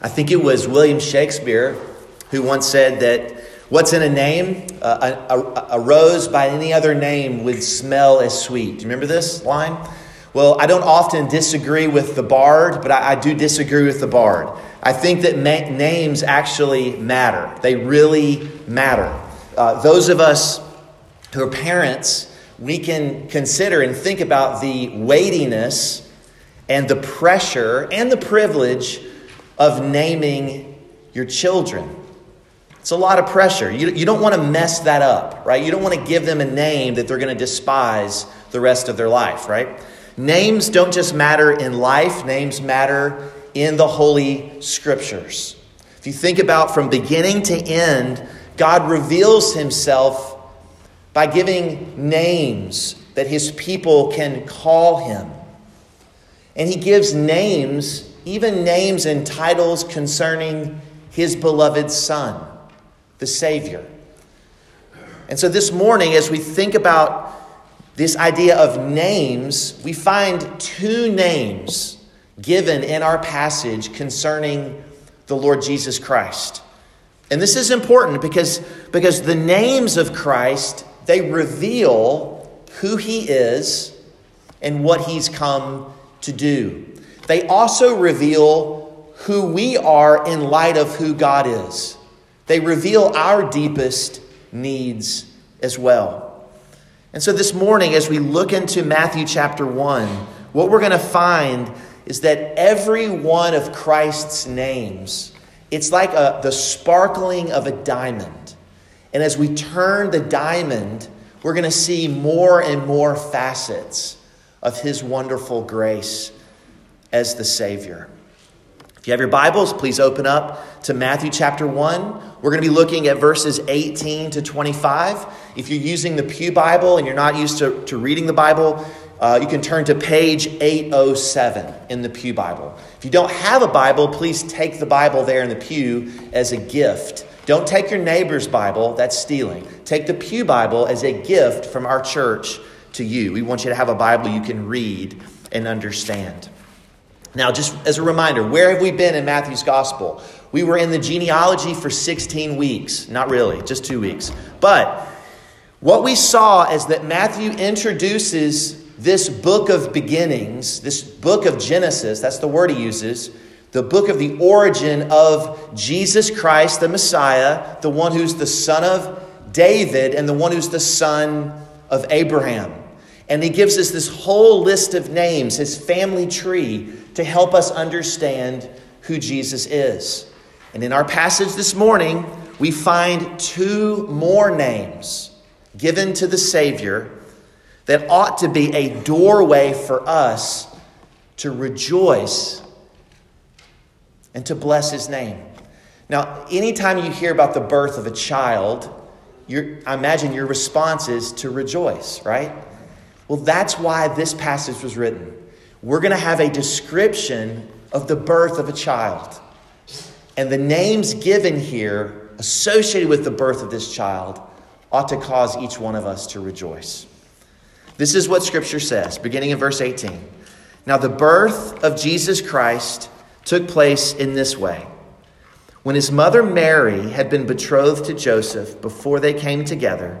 I think it was William Shakespeare who once said that what's in a name, uh, a, a, a, rose by any other name would smell as sweet. Do you remember this line? Well, I don't often disagree with the bard, but I, I do disagree with the bard. I think that ma- names actually matter, they really matter. Uh, those of us who are parents, we can consider and think about the weightiness and the pressure and the privilege of naming your children. It's a lot of pressure. You, you don't want to mess that up, right? You don't want to give them a name that they're going to despise the rest of their life, right? Names don't just matter in life, names matter in the Holy Scriptures. If you think about from beginning to end, God reveals himself by giving names that his people can call him. And he gives names, even names and titles concerning his beloved Son, the Savior. And so this morning, as we think about this idea of names, we find two names given in our passage concerning the Lord Jesus Christ. And this is important because, because the names of Christ, they reveal who he is and what he's come to do. They also reveal who we are in light of who God is. They reveal our deepest needs as well. And so this morning, as we look into Matthew chapter 1, what we're going to find is that every one of Christ's names, it's like a, the sparkling of a diamond. And as we turn the diamond, we're going to see more and more facets of his wonderful grace as the Savior. If you have your Bibles, please open up to Matthew chapter 1. We're going to be looking at verses 18 to 25. If you're using the Pew Bible and you're not used to, to reading the Bible, uh, you can turn to page 807 in the Pew Bible. If you don't have a Bible, please take the Bible there in the pew as a gift. Don't take your neighbor's Bible, that's stealing. Take the Pew Bible as a gift from our church to you. We want you to have a Bible you can read and understand. Now, just as a reminder, where have we been in Matthew's Gospel? We were in the genealogy for 16 weeks. Not really, just two weeks. But what we saw is that Matthew introduces this book of beginnings, this book of Genesis, that's the word he uses, the book of the origin of Jesus Christ, the Messiah, the one who's the son of David and the one who's the son of Abraham. And he gives us this whole list of names, his family tree, to help us understand who Jesus is. And in our passage this morning, we find two more names given to the Savior that ought to be a doorway for us to rejoice and to bless his name. Now, anytime you hear about the birth of a child, I imagine your response is to rejoice, right? Well, that's why this passage was written. We're going to have a description of the birth of a child. And the names given here associated with the birth of this child ought to cause each one of us to rejoice. This is what Scripture says, beginning in verse 18. Now, the birth of Jesus Christ took place in this way. When his mother Mary had been betrothed to Joseph before they came together,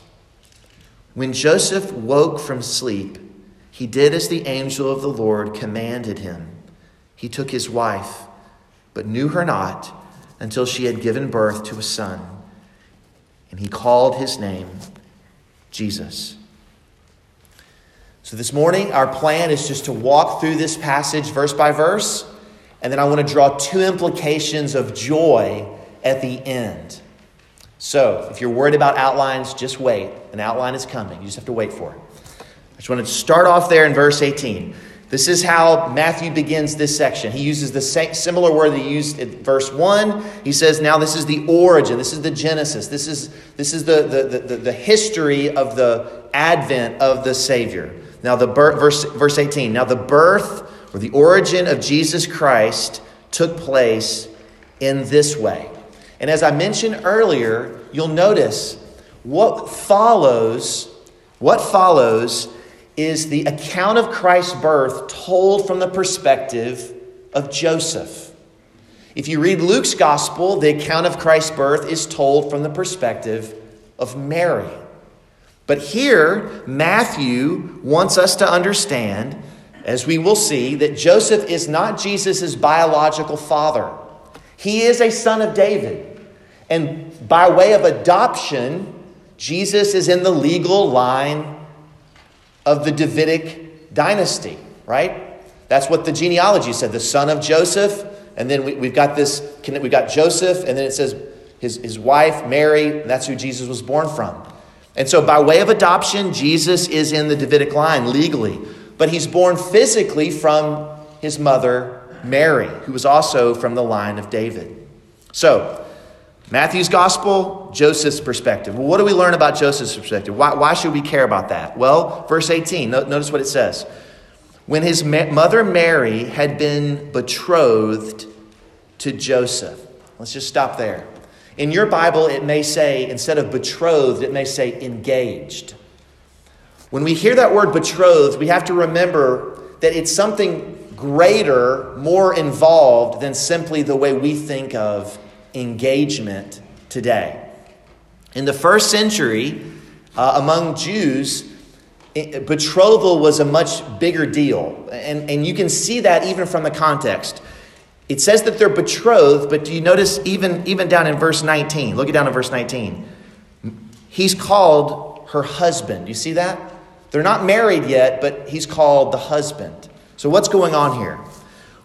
When Joseph woke from sleep, he did as the angel of the Lord commanded him. He took his wife, but knew her not until she had given birth to a son. And he called his name Jesus. So this morning, our plan is just to walk through this passage verse by verse, and then I want to draw two implications of joy at the end. So, if you're worried about outlines, just wait. An outline is coming. You just have to wait for it. I just want to start off there in verse 18. This is how Matthew begins this section. He uses the same, similar word that he used in verse 1. He says, Now this is the origin, this is the genesis, this is, this is the, the, the, the history of the advent of the Savior. Now, the birth, verse, verse 18. Now, the birth or the origin of Jesus Christ took place in this way. And as I mentioned earlier, you'll notice what follows, what follows is the account of Christ's birth told from the perspective of Joseph. If you read Luke's gospel, the account of Christ's birth is told from the perspective of Mary. But here, Matthew wants us to understand, as we will see, that Joseph is not Jesus' biological father. He is a son of David. And by way of adoption, Jesus is in the legal line of the Davidic dynasty, right? That's what the genealogy said the son of Joseph. And then we, have got this, we've got Joseph, and then it says his, his wife, Mary, that's who Jesus was born from. And so, by way of adoption, Jesus is in the Davidic line legally, but he's born physically from his mother, Mary, who was also from the line of David. So, Matthew's gospel, Joseph's perspective. Well, what do we learn about Joseph's perspective? Why, why should we care about that? Well, verse 18, notice what it says. When his mother Mary had been betrothed to Joseph. Let's just stop there. In your Bible, it may say, instead of betrothed, it may say engaged. When we hear that word betrothed, we have to remember that it's something greater, more involved than simply the way we think of engagement today. In the first century, uh, among Jews, betrothal was a much bigger deal. And, and you can see that even from the context. It says that they're betrothed, but do you notice even, even down in verse 19? Look it down in verse 19. He's called her husband. You see that? They're not married yet, but he's called the husband. So what's going on here?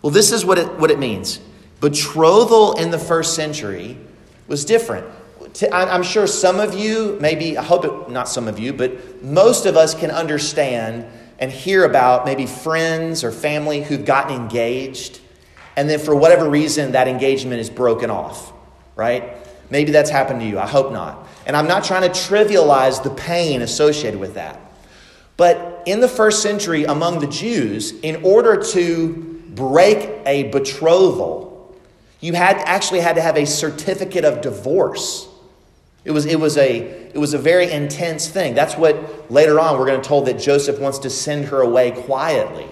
Well, this is what it, what it means. Betrothal in the first century was different. I'm sure some of you, maybe, I hope it, not some of you, but most of us can understand and hear about maybe friends or family who've gotten engaged and then for whatever reason that engagement is broken off, right? Maybe that's happened to you. I hope not. And I'm not trying to trivialize the pain associated with that. But in the first century, among the Jews, in order to break a betrothal, you had actually had to have a certificate of divorce. It was, it was, a, it was a very intense thing. That's what later on we're going to told that Joseph wants to send her away quietly.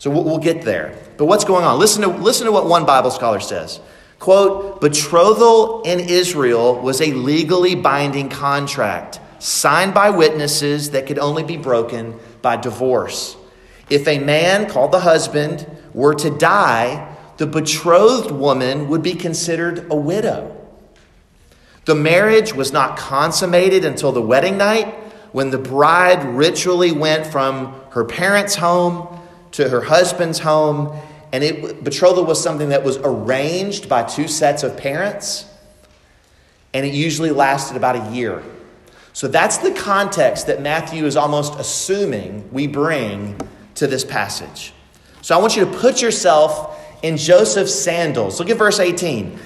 So we'll, we'll get there. But what's going on? Listen to, listen to what one Bible scholar says. Quote, betrothal in Israel was a legally binding contract signed by witnesses that could only be broken by divorce. If a man, called the husband, were to die, the betrothed woman would be considered a widow. The marriage was not consummated until the wedding night when the bride ritually went from her parents' home to her husband's home. And it, betrothal was something that was arranged by two sets of parents, and it usually lasted about a year. So that's the context that Matthew is almost assuming we bring to this passage. So I want you to put yourself in Joseph's sandals. Look at verse 18.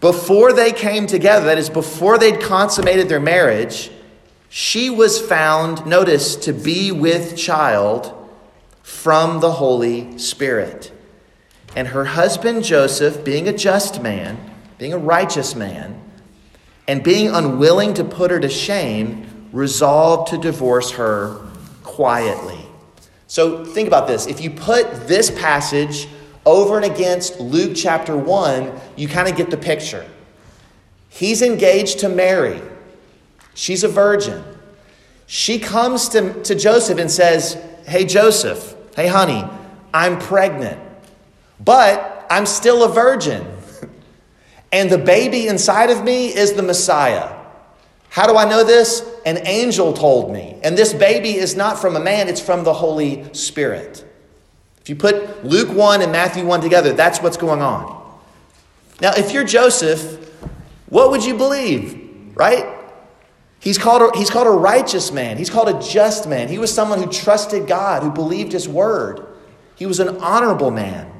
Before they came together, that is, before they'd consummated their marriage, she was found, notice, to be with child from the Holy Spirit. And her husband Joseph, being a just man, being a righteous man, and being unwilling to put her to shame, resolved to divorce her quietly. So think about this. If you put this passage over and against Luke chapter 1, you kind of get the picture. He's engaged to Mary, she's a virgin. She comes to, to Joseph and says, Hey, Joseph, Hey, honey, I'm pregnant, but I'm still a virgin. and the baby inside of me is the Messiah. How do I know this? An angel told me. And this baby is not from a man, it's from the Holy Spirit. If you put Luke 1 and Matthew 1 together, that's what's going on. Now, if you're Joseph, what would you believe? Right? He's called, a, he's called a righteous man. He's called a just man. He was someone who trusted God, who believed his word. He was an honorable man.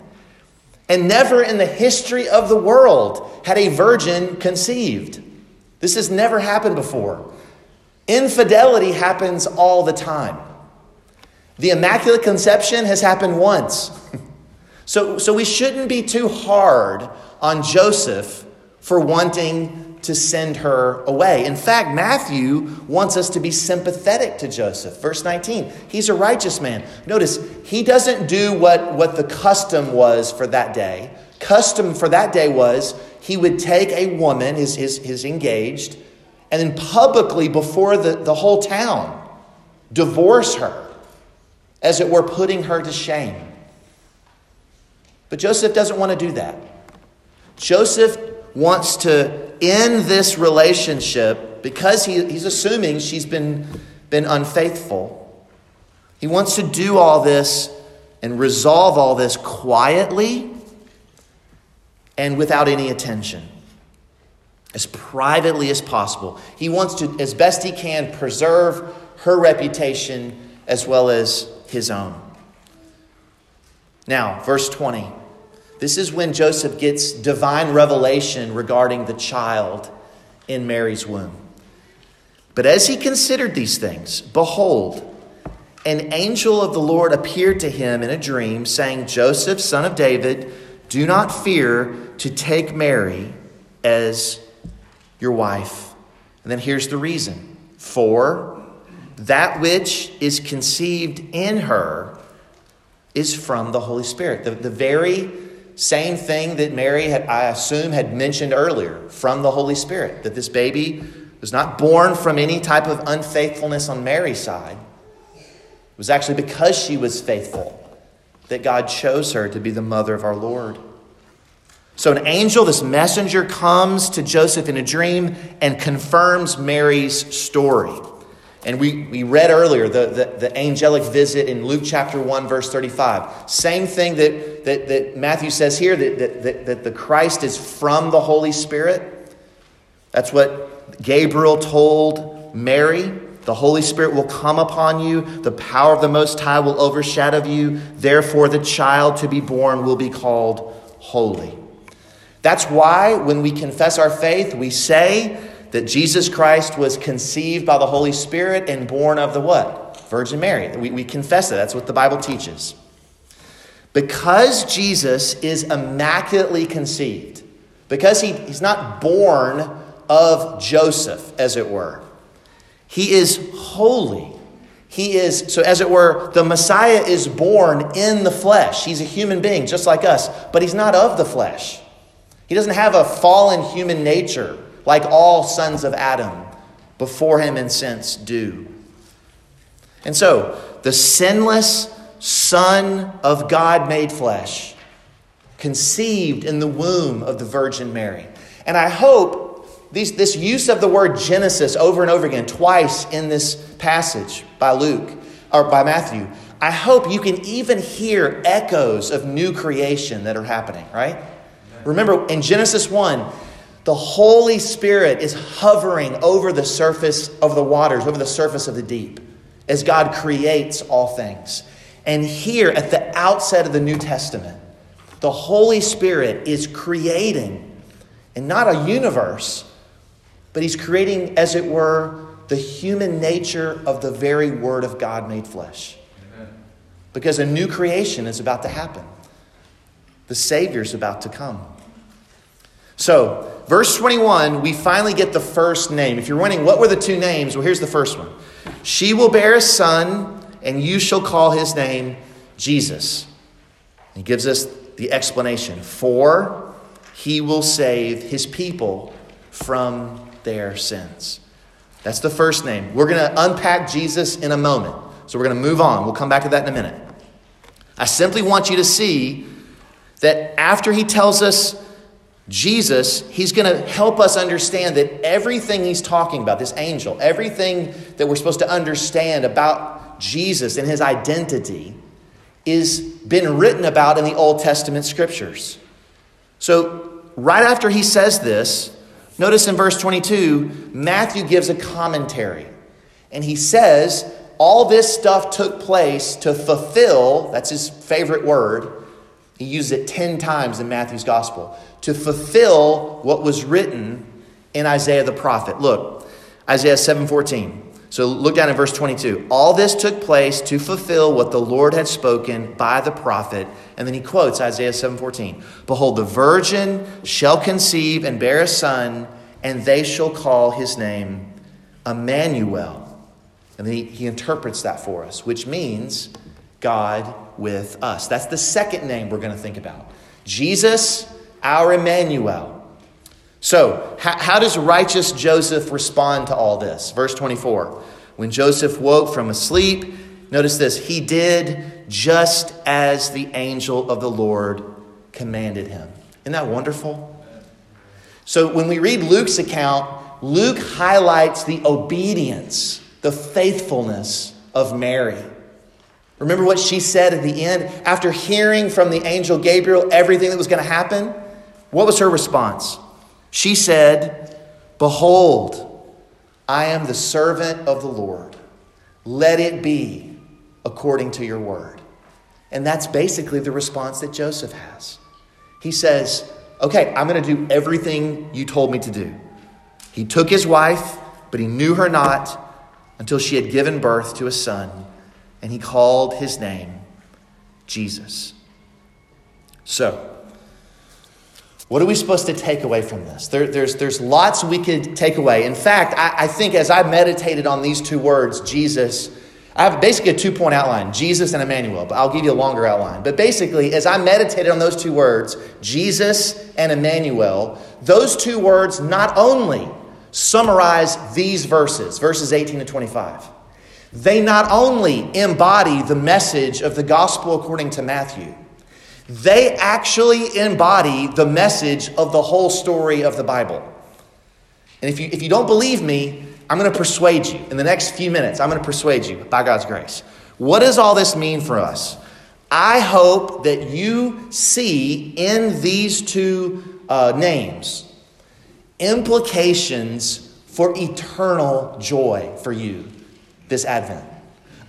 And never in the history of the world had a virgin conceived. This has never happened before. Infidelity happens all the time. The Immaculate Conception has happened once. so, so we shouldn't be too hard on Joseph for wanting to send her away. In fact, Matthew wants us to be sympathetic to Joseph. Verse 19, he's a righteous man. Notice, he doesn't do what, what the custom was for that day. Custom for that day was he would take a woman, his, his, his engaged, and then publicly before the, the whole town divorce her, as it were, putting her to shame. But Joseph doesn't want to do that. Joseph wants to end this relationship, because he, he's assuming she's been, been unfaithful, he wants to do all this and resolve all this quietly and without any attention, as privately as possible. He wants to, as best he can, preserve her reputation as well as his own. Now, verse 20. This is when Joseph gets divine revelation regarding the child in Mary's womb. But as he considered these things, behold, an angel of the Lord appeared to him in a dream, saying, Joseph, son of David, do not fear to take Mary as your wife. And then here's the reason for that which is conceived in her is from the Holy Spirit. The, the very same thing that Mary had, I assume, had mentioned earlier from the Holy Spirit that this baby was not born from any type of unfaithfulness on Mary's side. It was actually because she was faithful that God chose her to be the mother of our Lord. So, an angel, this messenger, comes to Joseph in a dream and confirms Mary's story. And we, we read earlier the, the, the, angelic visit in Luke chapter 1, verse 35. Same thing that, that, that Matthew says here that, that, that, that the Christ is from the Holy Spirit. That's what Gabriel told Mary. The Holy Spirit will come upon you, the power of the Most High will overshadow you. Therefore, the child to be born will be called holy. That's why when we confess our faith, we say, that Jesus Christ was conceived by the Holy Spirit and born of the what? Virgin Mary. We, we confess that. That's what the Bible teaches. Because Jesus is immaculately conceived, because he, he's not born of Joseph, as it were, he is holy. He is, so as it were, the Messiah is born in the flesh. He's a human being, just like us, but he's not of the flesh. He doesn't have a fallen human nature like all sons of Adam before him in sense do. And so, the sinless Son of God made flesh, conceived in the womb of the Virgin Mary. And I hope these, this use of the word Genesis over and over again, twice in this passage by Luke or by Matthew, I hope you can even hear echoes of new creation that are happening, right? Remember in Genesis 1, the Holy Spirit is hovering over the surface of the waters, over the surface of the deep, as God creates all things. And here at the outset of the New Testament, the Holy Spirit is creating, and not a universe, but He's creating, as it were, the human nature of the very Word of God made flesh. Amen. Because a new creation is about to happen, the Savior is about to come. So, verse 21, we finally get the first name. If you're wondering what were the two names, well, here's the first one She will bear a son, and you shall call his name Jesus. He gives us the explanation for he will save his people from their sins. That's the first name. We're going to unpack Jesus in a moment. So we're going to move on. We'll come back to that in a minute. I simply want you to see that after he tells us Jesus, he's going to help us understand that everything he's talking about, this angel, everything that we're supposed to understand about Jesus and his identity, is been written about in the Old Testament scriptures. So, right after he says this, notice in verse 22, Matthew gives a commentary. And he says, all this stuff took place to fulfill, that's his favorite word. He used it 10 times in Matthew's gospel to fulfill what was written in Isaiah the prophet. Look, Isaiah 7:14. So look down in verse 22. All this took place to fulfill what the Lord had spoken by the prophet. And then he quotes Isaiah 7:14. Behold, the virgin shall conceive and bear a son, and they shall call his name Immanuel. And then he, he interprets that for us, which means God with us. That's the second name we're going to think about. Jesus, our Immanuel. So, how, how, does righteous Joseph respond to all this? Verse 24. When Joseph woke from asleep, notice this, he did just as the angel of the Lord commanded him. Isn't that wonderful? So, when we read Luke's account, Luke highlights the obedience, the faithfulness of Mary. Remember what she said at the end? After hearing from the angel Gabriel everything that was going to happen, what was her response? She said, Behold, I am the servant of the Lord. Let it be according to your word. And that's basically the response that Joseph has. He says, Okay, I'm going to do everything you told me to do. He took his wife, but he knew her not until she had given birth to a son and he called his name Jesus. So, what are we supposed to take away from this? There, there's, there's lots we could take away. In fact, I, I think as I meditated on these two words, Jesus, I have basically a two point outline Jesus and Immanuel, but I'll give you a longer outline. But basically, as I meditated on those two words, Jesus and Immanuel, those two words not only summarize these verses, verses 18 to 25, they not only embody the message of the gospel according to Matthew, they actually embody the message of the whole story of the Bible. And if you, if you don't believe me, I'm going to persuade you. In the next few minutes, I'm going to persuade you by God's grace. What does all this mean for us? I hope that you see in these two uh, names implications for eternal joy for you this Advent.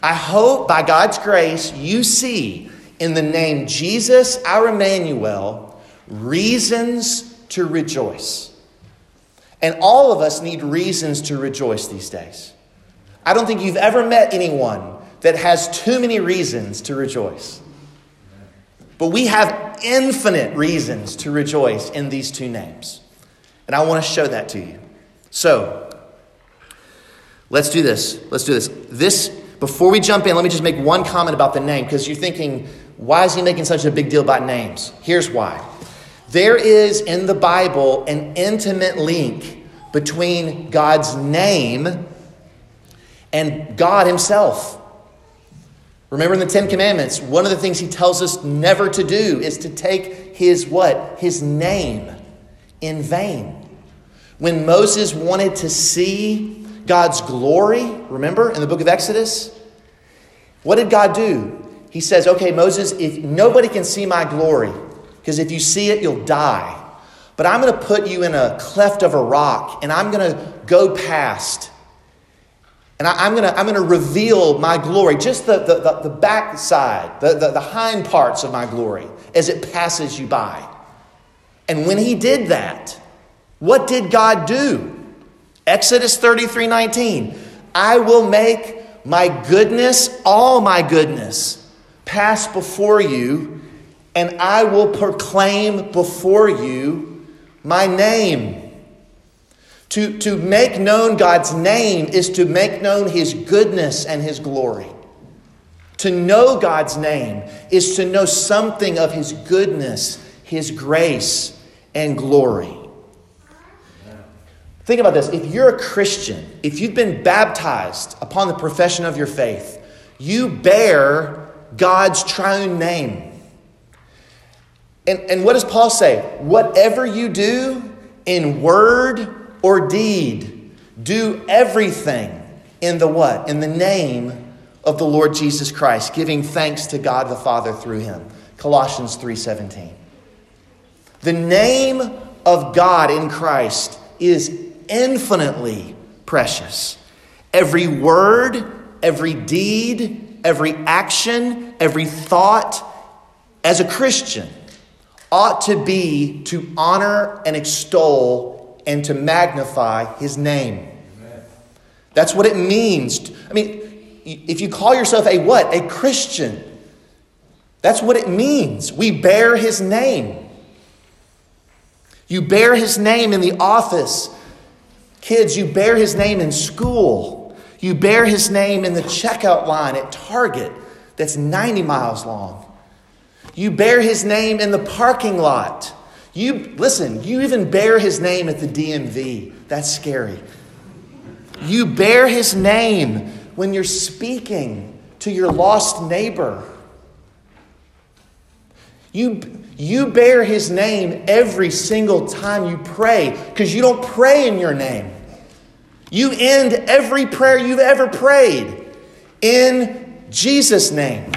I hope by God's grace you see in the name Jesus, our Emmanuel, reasons to rejoice. And all of us need reasons to rejoice these days. I don't think you've ever met anyone that has too many reasons to rejoice. But we have infinite reasons to rejoice in these two names. And I want to show that to you. So, Let's do this. Let's do this. This, before we jump in, let me just make one comment about the name because you're thinking, why is he making such a big deal about names? Here's why. There is in the Bible an intimate link between God's name and God Himself. Remember in the Ten Commandments, one of the things He tells us never to do is to take His what? His name in vain. When Moses wanted to see God's glory, remember in the book of Exodus? What did God do? He says, Okay, Moses, if nobody can see my glory, because if you see it, you'll die. But I'm going to put you in a cleft of a rock, and I'm going to go past. And I, am going to, I'm going to reveal my glory, just the, the, the, the the, the, the hind parts of my glory, as it passes you by. And when he did that, what did God do? Exodus 33 19. I will make my goodness, all my goodness, pass before you, and I will proclaim before you my name. To, to make known God's name is to make known his goodness and his glory. To know God's name is to know something of his goodness, his grace, and glory. Think about this. If you're a Christian, if you've been baptized upon the profession of your faith, you bear God's triune name. And, and what does Paul say? Whatever you do in word or deed, do everything in the what? In the name of the Lord Jesus Christ, giving thanks to God the Father through him. Colossians 3:17. The name of God in Christ is infinitely precious. Every word, every deed, every action, every thought as a Christian ought to be to honor and extol and to magnify his name. That's what it means. I mean, if you call yourself a what? A Christian. That's what it means. We bear his name. You bear his name in the office. Kids, you bear his name in school. You bear his name in the checkout line at Target that's 90 miles long. You bear his name in the parking lot. You listen, you even bear his name at the DMV. That's scary. You bear his name when you're speaking to your lost neighbor. You, you bear his name every single time you pray because you don't pray in your name. You end every prayer you've ever prayed in Jesus' name.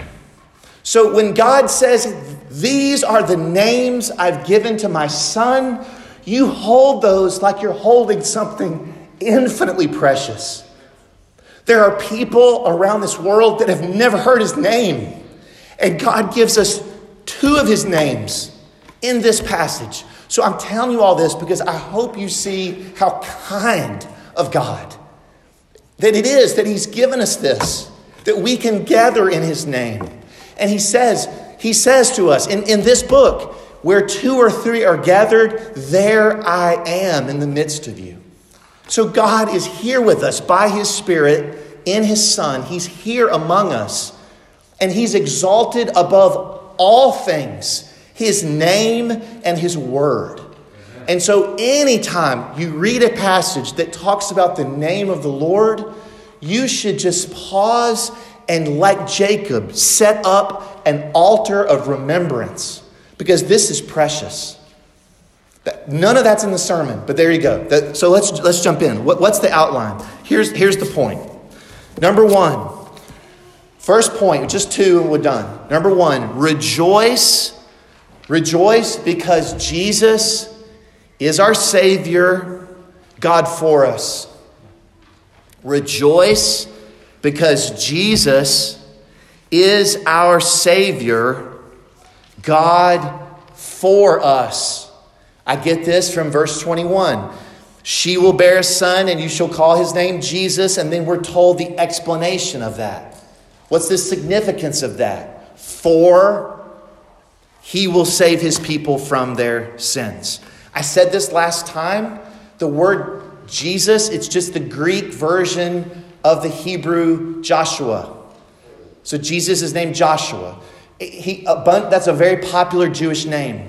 So when God says, These are the names I've given to my son, you hold those like you're holding something infinitely precious. There are people around this world that have never heard his name. And God gives us two of his names in this passage. So I'm telling you all this because I hope you see how kind of God that it is that he's given us this, that we can gather in his name. And he says, he says to us in, in this book, where two or three are gathered, there I am in the midst of you. So God is here with us by his Spirit in his Son. He's here among us, and he's exalted above all things his name and his word. And so, anytime you read a passage that talks about the name of the Lord, you should just pause and, like Jacob, set up an altar of remembrance because this is precious. None of that's in the sermon, but there you go. so let's, let's jump in. What's the outline? Here's, here's the point. Number one, first point, just two and we're done. Number one, rejoice. Rejoice because Jesus is our Savior, God for us. Rejoice because Jesus is our Savior, God for us. I get this from verse 21. She will bear a son, and you shall call his name Jesus. And then we're told the explanation of that. What's the significance of that? For he will save his people from their sins. I said this last time. The word Jesus, it's just the Greek version of the Hebrew Joshua. So Jesus is named Joshua. He, that's a very popular Jewish name.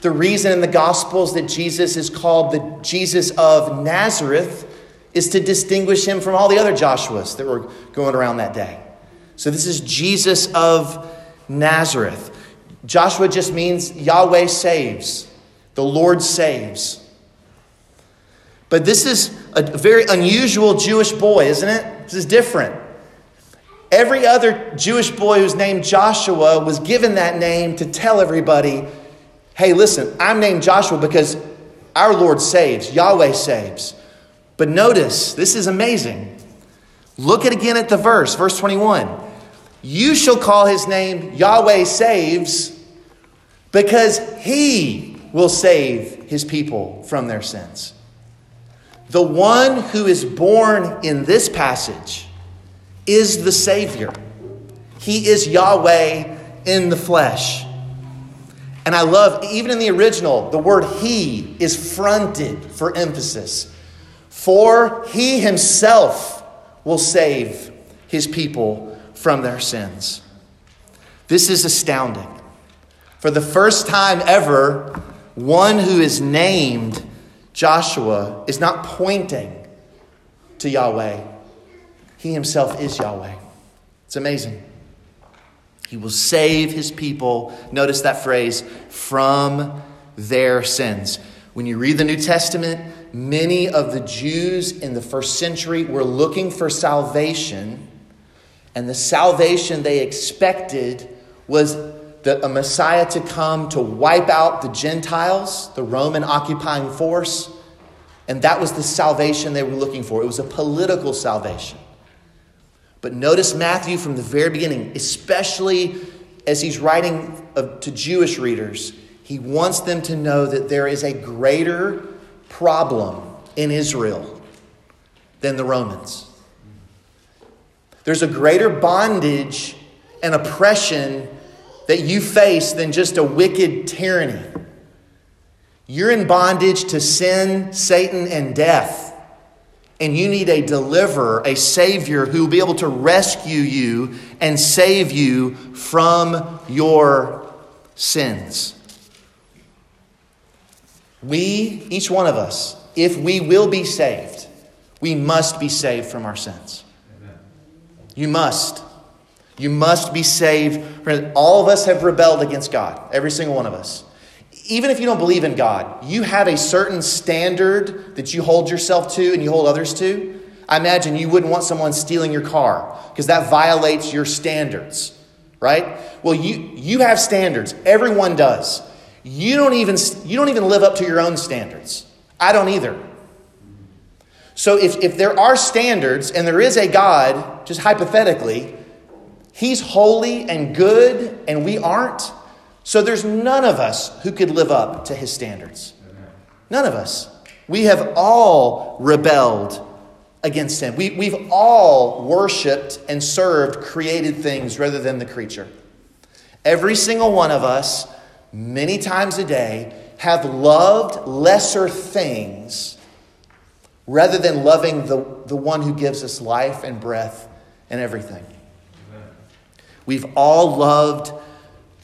The reason in the Gospels that Jesus is called the Jesus of Nazareth is to distinguish him from all the other Joshuas that were going around that day. So this is Jesus of Nazareth. Joshua just means Yahweh saves, the Lord saves. But this is a very unusual Jewish boy, isn't it? This is different. Every other Jewish boy who's named Joshua was given that name to tell everybody Hey, listen, I'm named Joshua because our Lord saves, Yahweh saves. But notice, this is amazing. Look at again at the verse, verse 21. You shall call his name Yahweh saves because he will save his people from their sins. The one who is born in this passage is the Savior. He is Yahweh in the flesh. And I love, even in the original, the word he is fronted for emphasis. For he himself will save his people from their sins. This is astounding. For the first time ever, one who is named Joshua is not pointing to Yahweh, he himself is Yahweh. It's amazing. He will save his people, notice that phrase, from their sins. When you read the New Testament, many of the Jews in the first century were looking for salvation, and the salvation they expected was the, a Messiah to come to wipe out the Gentiles, the Roman occupying force. And that was the salvation they were looking for. It was a political salvation. But notice Matthew from the very beginning, especially as he's writing to Jewish readers, he wants them to know that there is a greater problem in Israel than the Romans. There's a greater bondage and oppression that you face than just a wicked tyranny. You're in bondage to sin, Satan, and death. And you need a deliverer, a savior who will be able to rescue you and save you from your sins. We, each one of us, if we will be saved, we must be saved from our sins. You must. You must be saved. All of us have rebelled against God, every single one of us. Even if you don't believe in God, you have a certain standard that you hold yourself to and you hold others to. I imagine you wouldn't want someone stealing your car because that violates your standards, right? Well, you, you have standards. Everyone does. You don't even you don't even live up to your own standards. I don't either. So if, if there are standards and there is a God, just hypothetically, he's holy and good and we aren't. So there's none of us who could live up to his standards. None of us. We have all rebelled against him. We, we've all worshiped and served created things rather than the creature. Every single one of us many times a day, have loved lesser things rather than loving the, the one who gives us life and breath and everything. We've all loved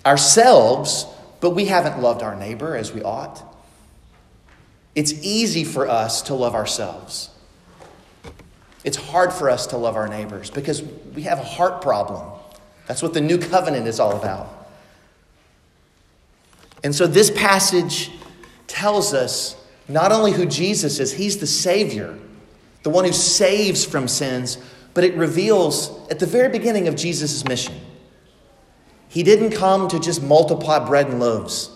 ourselves, but we haven't loved our neighbor as we ought. It's easy for us to love ourselves. It's hard for us to love our neighbors because we have a heart problem. That's what the new covenant is all about. And so this passage tells us not only who Jesus is, he's the Savior, the one who saves from sins, but it reveals at the very beginning of Jesus' mission. He didn't come to just multiply bread and loaves.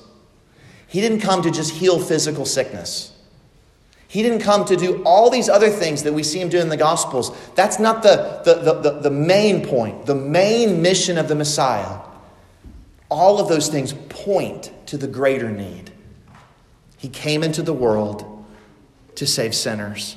He didn't come to just heal physical sickness. He didn't come to do all these other things that we see him do in the Gospels. That's not the, the, the, the, the main point, the main mission of the Messiah. All of those things point to the greater need. He came into the world to save sinners.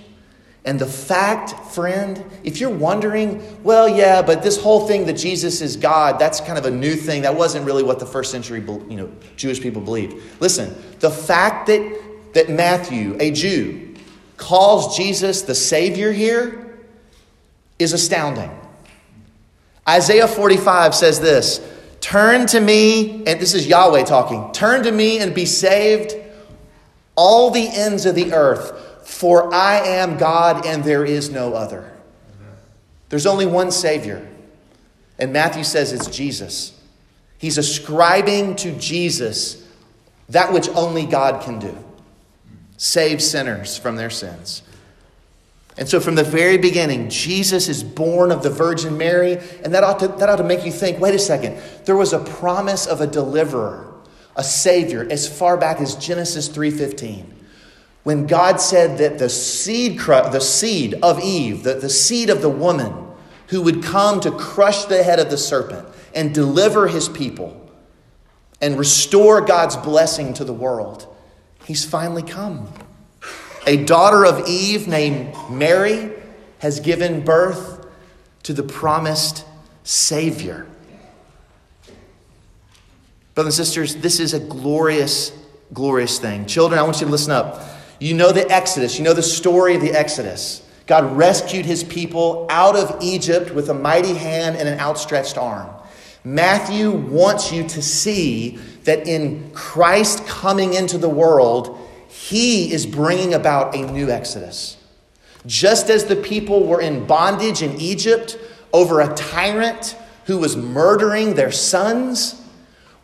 And the fact, friend, if you're wondering, well, yeah, but this whole thing that Jesus is God, that's kind of a new thing. That wasn't really what the first century you know, Jewish people believed. Listen, the fact that, that Matthew, a Jew, calls Jesus the Savior here is astounding. Isaiah 45 says this Turn to me, and this is Yahweh talking. Turn to me and be saved, all the ends of the earth, for I am God and there is no other. There's only one Savior. And Matthew says it's Jesus. He's ascribing to Jesus that which only God can do save sinners from their sins. And so, from the very beginning, Jesus is born of the Virgin Mary, and that ought, to, that ought to make you think wait a second, there was a promise of a deliverer, a Savior, as far back as Genesis 3.15. When God said that the seed, the seed of Eve, the, the seed of the woman, who would come to crush the head of the serpent and deliver his people and restore God's blessing to the world, he's finally come. A daughter of Eve named Mary has given birth to the promised Savior. Brothers and sisters, this is a glorious, glorious thing. Children, I want you to listen up. You know the Exodus, you know the story of the Exodus. God rescued his people out of Egypt with a mighty hand and an outstretched arm. Matthew wants you to see that in Christ coming into the world, he is bringing about a new Exodus. Just as the people were in bondage in Egypt over a tyrant who was murdering their sons.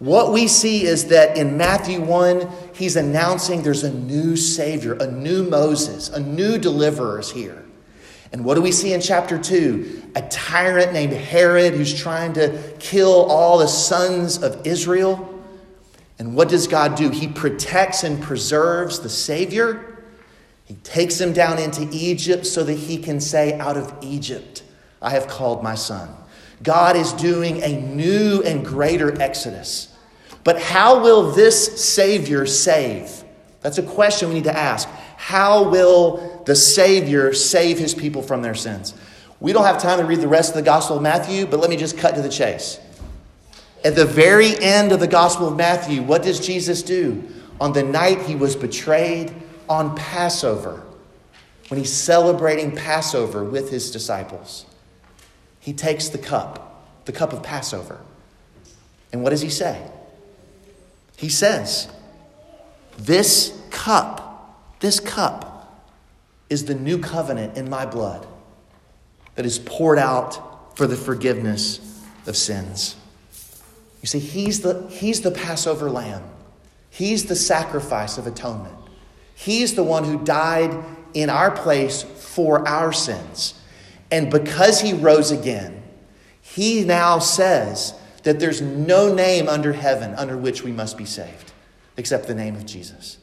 What we see is that in Matthew 1, he's announcing there's a new Savior, a new Moses, a new deliverer is here. And what do we see in chapter 2? A tyrant named Herod who's trying to kill all the sons of Israel. And what does God do? He protects and preserves the Savior. He takes him down into Egypt so that he can say, Out of Egypt, I have called my son. God is doing a new and greater exodus. But how will this Savior save? That's a question we need to ask. How will the Savior save his people from their sins? We don't have time to read the rest of the Gospel of Matthew, but let me just cut to the chase. At the very end of the Gospel of Matthew, what does Jesus do? On the night he was betrayed on Passover, when he's celebrating Passover with his disciples, he takes the cup, the cup of Passover. And what does he say? He says, This cup this cup is the new covenant in my blood that is poured out for the forgiveness of sins. You see, he's the, he's the Passover lamb, he's the sacrifice of atonement. He's the one who died in our place for our sins. And because he rose again, he now says that there's no name under heaven under which we must be saved except the name of Jesus.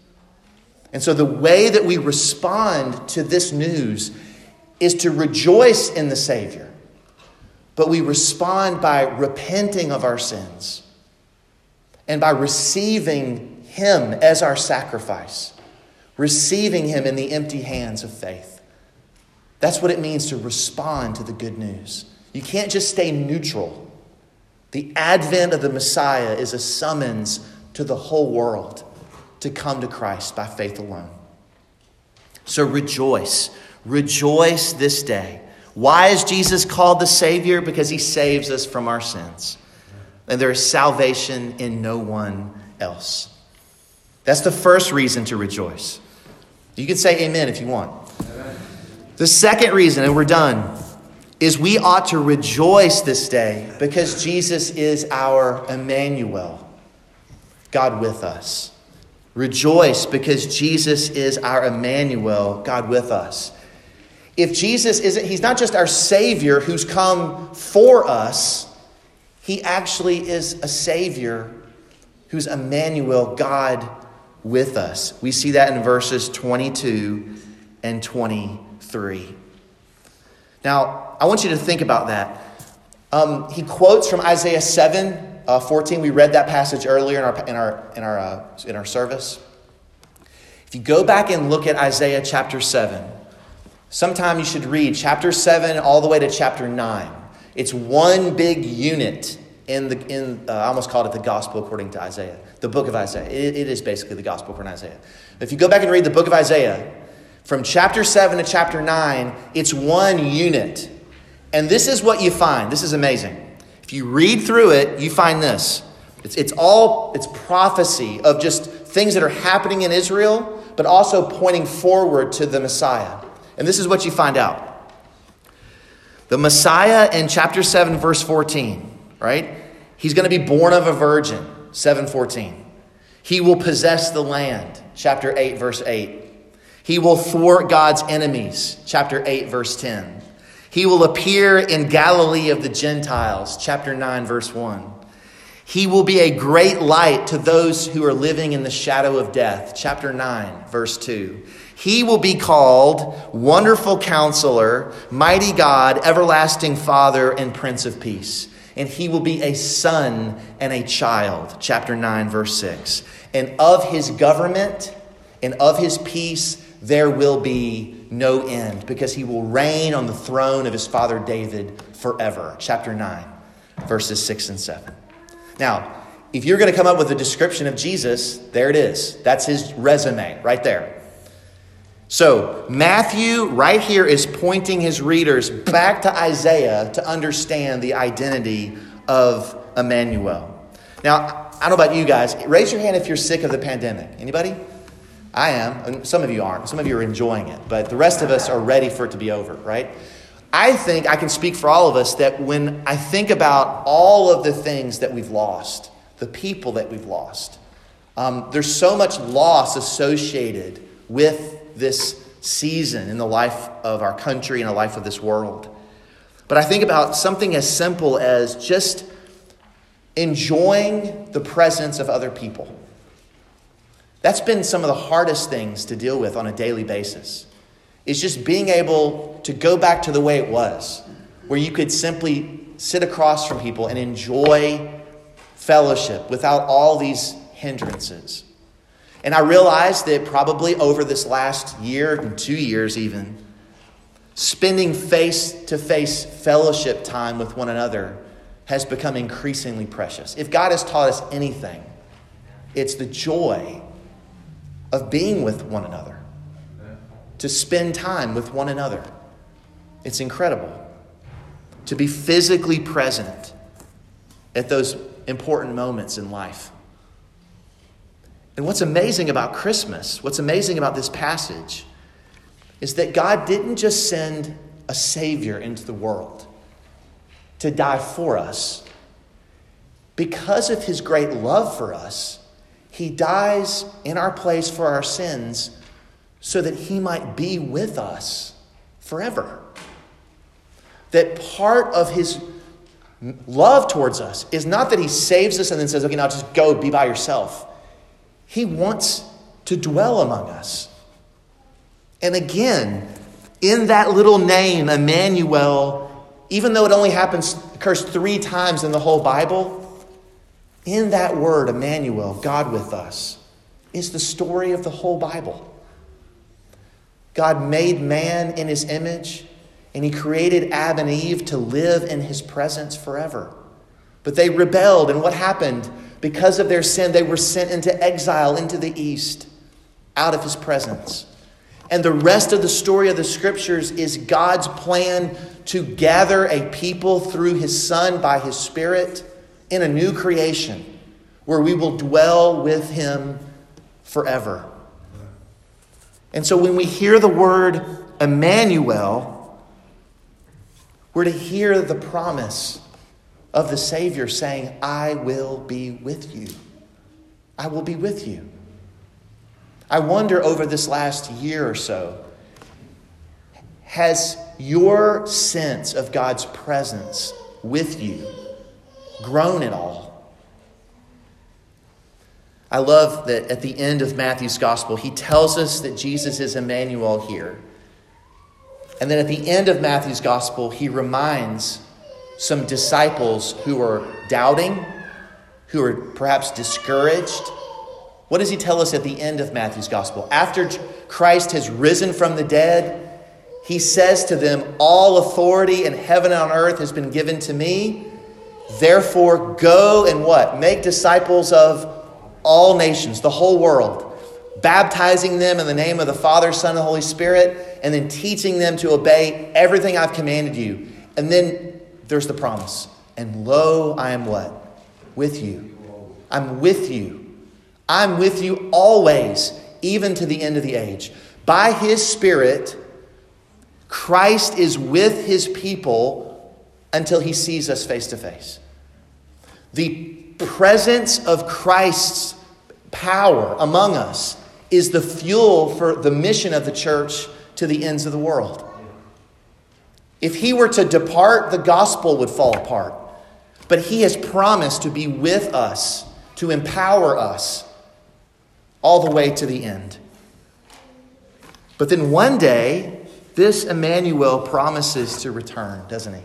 And so the way that we respond to this news is to rejoice in the Savior, but we respond by repenting of our sins and by receiving Him as our sacrifice, receiving Him in the empty hands of faith. That's what it means to respond to the good news. You can't just stay neutral. The advent of the Messiah is a summons to the whole world to come to Christ by faith alone. So rejoice. Rejoice this day. Why is Jesus called the Savior? Because he saves us from our sins. And there is salvation in no one else. That's the first reason to rejoice. You can say amen if you want. The second reason, and we're done, is we ought to rejoice this day because Jesus is our Immanuel, God with us. Rejoice because Jesus is our Immanuel, God with us. If Jesus isn't, he's not just our Savior who's come for us, he actually is a Savior who's Immanuel, God with us. We see that in verses 22 and 23. Now, I want you to think about that. Um, he quotes from Isaiah 7 uh, 14, we read that passage earlier in our, in our, in our, uh, in our service. If you go back and look at Isaiah chapter 7, sometime you should read chapter 7 all the way to chapter 9. It's one big unit in the, in, uh, I almost called it the gospel according to Isaiah, the book of Isaiah. It, it is basically the gospel according to Isaiah. If you go back and read the book of Isaiah, from chapter 7 to chapter 9, it's one unit. And this is what you find. This is amazing. If you read through it, you find this. It's, it's all it's prophecy of just things that are happening in Israel, but also pointing forward to the Messiah. And this is what you find out. The Messiah in chapter 7, verse 14, right? He's going to be born of a virgin, 714. He will possess the land, chapter 8, verse 8. He will thwart God's enemies, chapter 8, verse 10. He will appear in Galilee of the Gentiles, chapter 9, verse 1. He will be a great light to those who are living in the shadow of death, chapter 9, verse 2. He will be called Wonderful Counselor, Mighty God, Everlasting Father, and Prince of Peace. And he will be a son and a child, chapter 9, verse 6. And of his government and of his peace there will be no end because he will reign on the throne of his father David forever. Chapter 9, verses 6 and 7. Now, if you're going to come up with a description of Jesus, there it is. That's his resume right there. So, Matthew, right here, is pointing his readers back to Isaiah to understand the identity of Immanuel. Now, I don't know about you guys. Raise your hand if you're sick of the pandemic. Anybody? I am. And some of you aren't. Some of you are enjoying it. But the rest of us are ready for it to be over, right? I think I can speak for all of us that when I think about all of the things that we've lost, the people that we've lost, um, there's so much loss associated with this season in the life of our country and the life of this world. But I think about something as simple as just enjoying the presence of other people. That's been some of the hardest things to deal with on a daily basis. Is just being able to go back to the way it was, where you could simply sit across from people and enjoy fellowship without all these hindrances. And I realized that probably over this last year and two years, even, spending face to face fellowship time with one another has become increasingly precious. If God has taught us anything, it's the joy of being with one another, to spend time with one another. It's incredible to be physically present at those important moments in life. And what's amazing about Christmas, what's amazing about this passage, is that God didn't just send a Savior into the world to die for us. Because of His great love for us, He dies in our place for our sins so that He might be with us forever. That part of His love towards us is not that He saves us and then says, okay, now just go be by yourself. He wants to dwell among us. And again, in that little name, Immanuel, even though it only happens, occurs three times in the whole Bible, in that word, Immanuel, God with us, is the story of the whole Bible. God made man in his image, and he created Adam and Eve to live in his presence forever. But they rebelled, and what happened? Because of their sin, they were sent into exile into the east, out of his presence. And the rest of the story of the scriptures is God's plan to gather a people through his Son by his Spirit in a new creation where we will dwell with him forever. And so when we hear the word Immanuel, we're to hear the promise of the Savior saying, I will be with you. I will be with you. I wonder over this last year or so, has your sense of God's presence with you grown at all? I love that at the end of Matthew's gospel, he tells us that Jesus is Immanuel here. And then at the end of Matthew's gospel, he reminds some disciples who are doubting, who are perhaps discouraged, what does he tell us at the end of Matthew's gospel? After Christ has risen from the dead, he says to them, All authority in heaven and on earth has been given to me. Therefore, go and what? Make disciples of all nations, the whole world, baptizing them in the name of the Father, Son, and Holy Spirit, and then teaching them to obey everything I've commanded you. And then there's the promise. And lo, I am what? With you. I'm with you I'm with you always, even to the end of the age. By his Spirit, Christ is with his people until he sees us face to face. The presence of Christ's power among us is the fuel for the mission of the church to the ends of the world. If he were to depart, the gospel would fall apart. But he has promised to be with us, to empower us all the way to the end. But then one day, this Immanuel promises to return, doesn't he?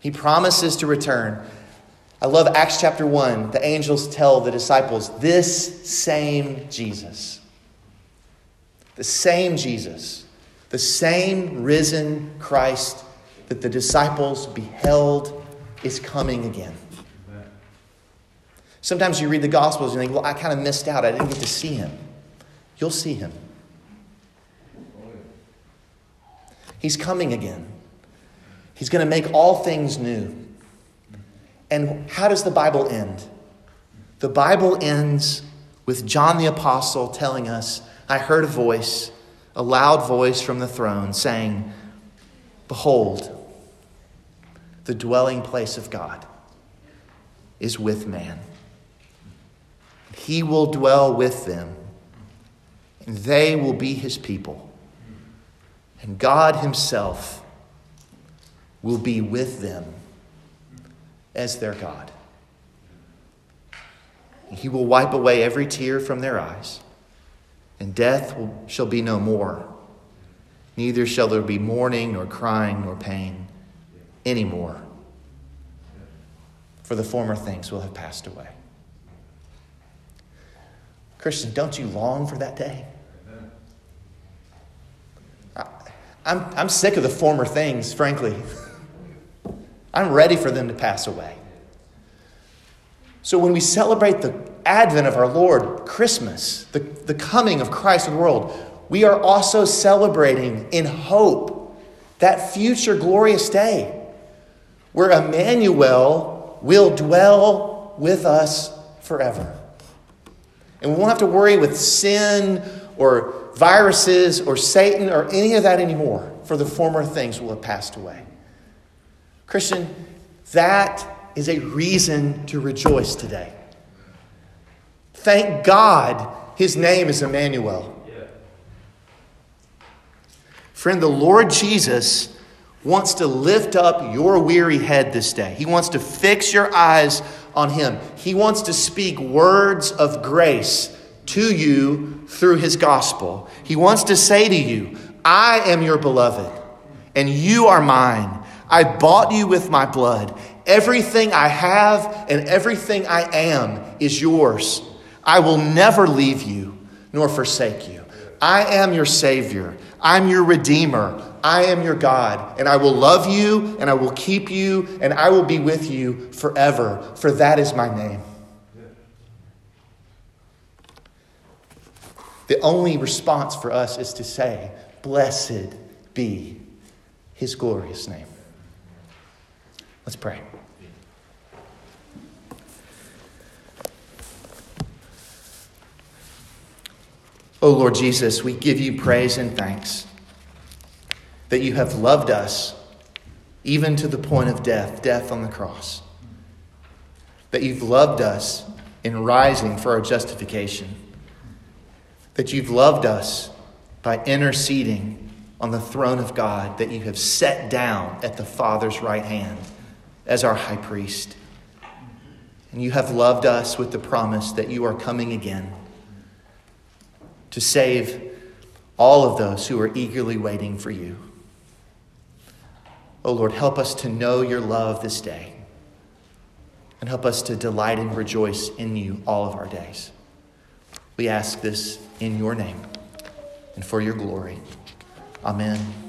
He promises to return. I love Acts chapter 1. The angels tell the disciples, This same Jesus, the same Jesus, the same risen Christ that the disciples beheld is coming again. Sometimes you read the Gospels and you think, well, I kind of missed out. I didn't get to see him. You'll see him. He's coming again. He's going to make all things new. And how does the Bible end? The Bible ends with John the Apostle telling us, I heard a voice, a loud voice from the throne saying, Behold, the dwelling place of God is with man. He will dwell with them, and they will be his people. And God himself will be with them as their God. He will wipe away every tear from their eyes, and death will, shall be no more. Neither shall there be mourning, nor crying, nor pain anymore, for the former things will have passed away. Christian, don't you long for that day? I'm, I'm sick of the former things, frankly. I'm ready for them to pass away. So when we celebrate the advent of our Lord, Christmas, the, the coming of Christ in the world, we are also celebrating in hope that future glorious day where Immanuel will dwell with us forever. And we won't have to worry with sin or viruses or Satan or any of that anymore, for the former things will have passed away. Christian, that is a reason to rejoice today. Thank God his name is Immanuel. Friend, the Lord Jesus wants to lift up your weary head this day. He wants to fix your eyes on him. He wants to speak words of grace to you through his gospel. He wants to say to you, I am your beloved, and you are mine. I bought you with my blood. Everything I have and everything I am is yours. I will never leave you nor forsake you. I am your Savior. I'm your Redeemer. I am your God. And I will love you and I will keep you and I will be with you forever, for that is my name. The only response for us is to say, Blessed be his glorious name. Let's pray. Oh Lord Jesus, we give you praise and thanks that you have loved us even to the point of death, death on the cross. That you've loved us in rising for our justification. That you've loved us by interceding on the throne of God, that you have set down at the Father's right hand as our high priest. And you have loved us with the promise that you are coming again to save all of those who are eagerly waiting for you. Oh Lord, help us to know your love this day and help us to delight and rejoice in you all of our days. We ask this in your name and for your glory. Amen.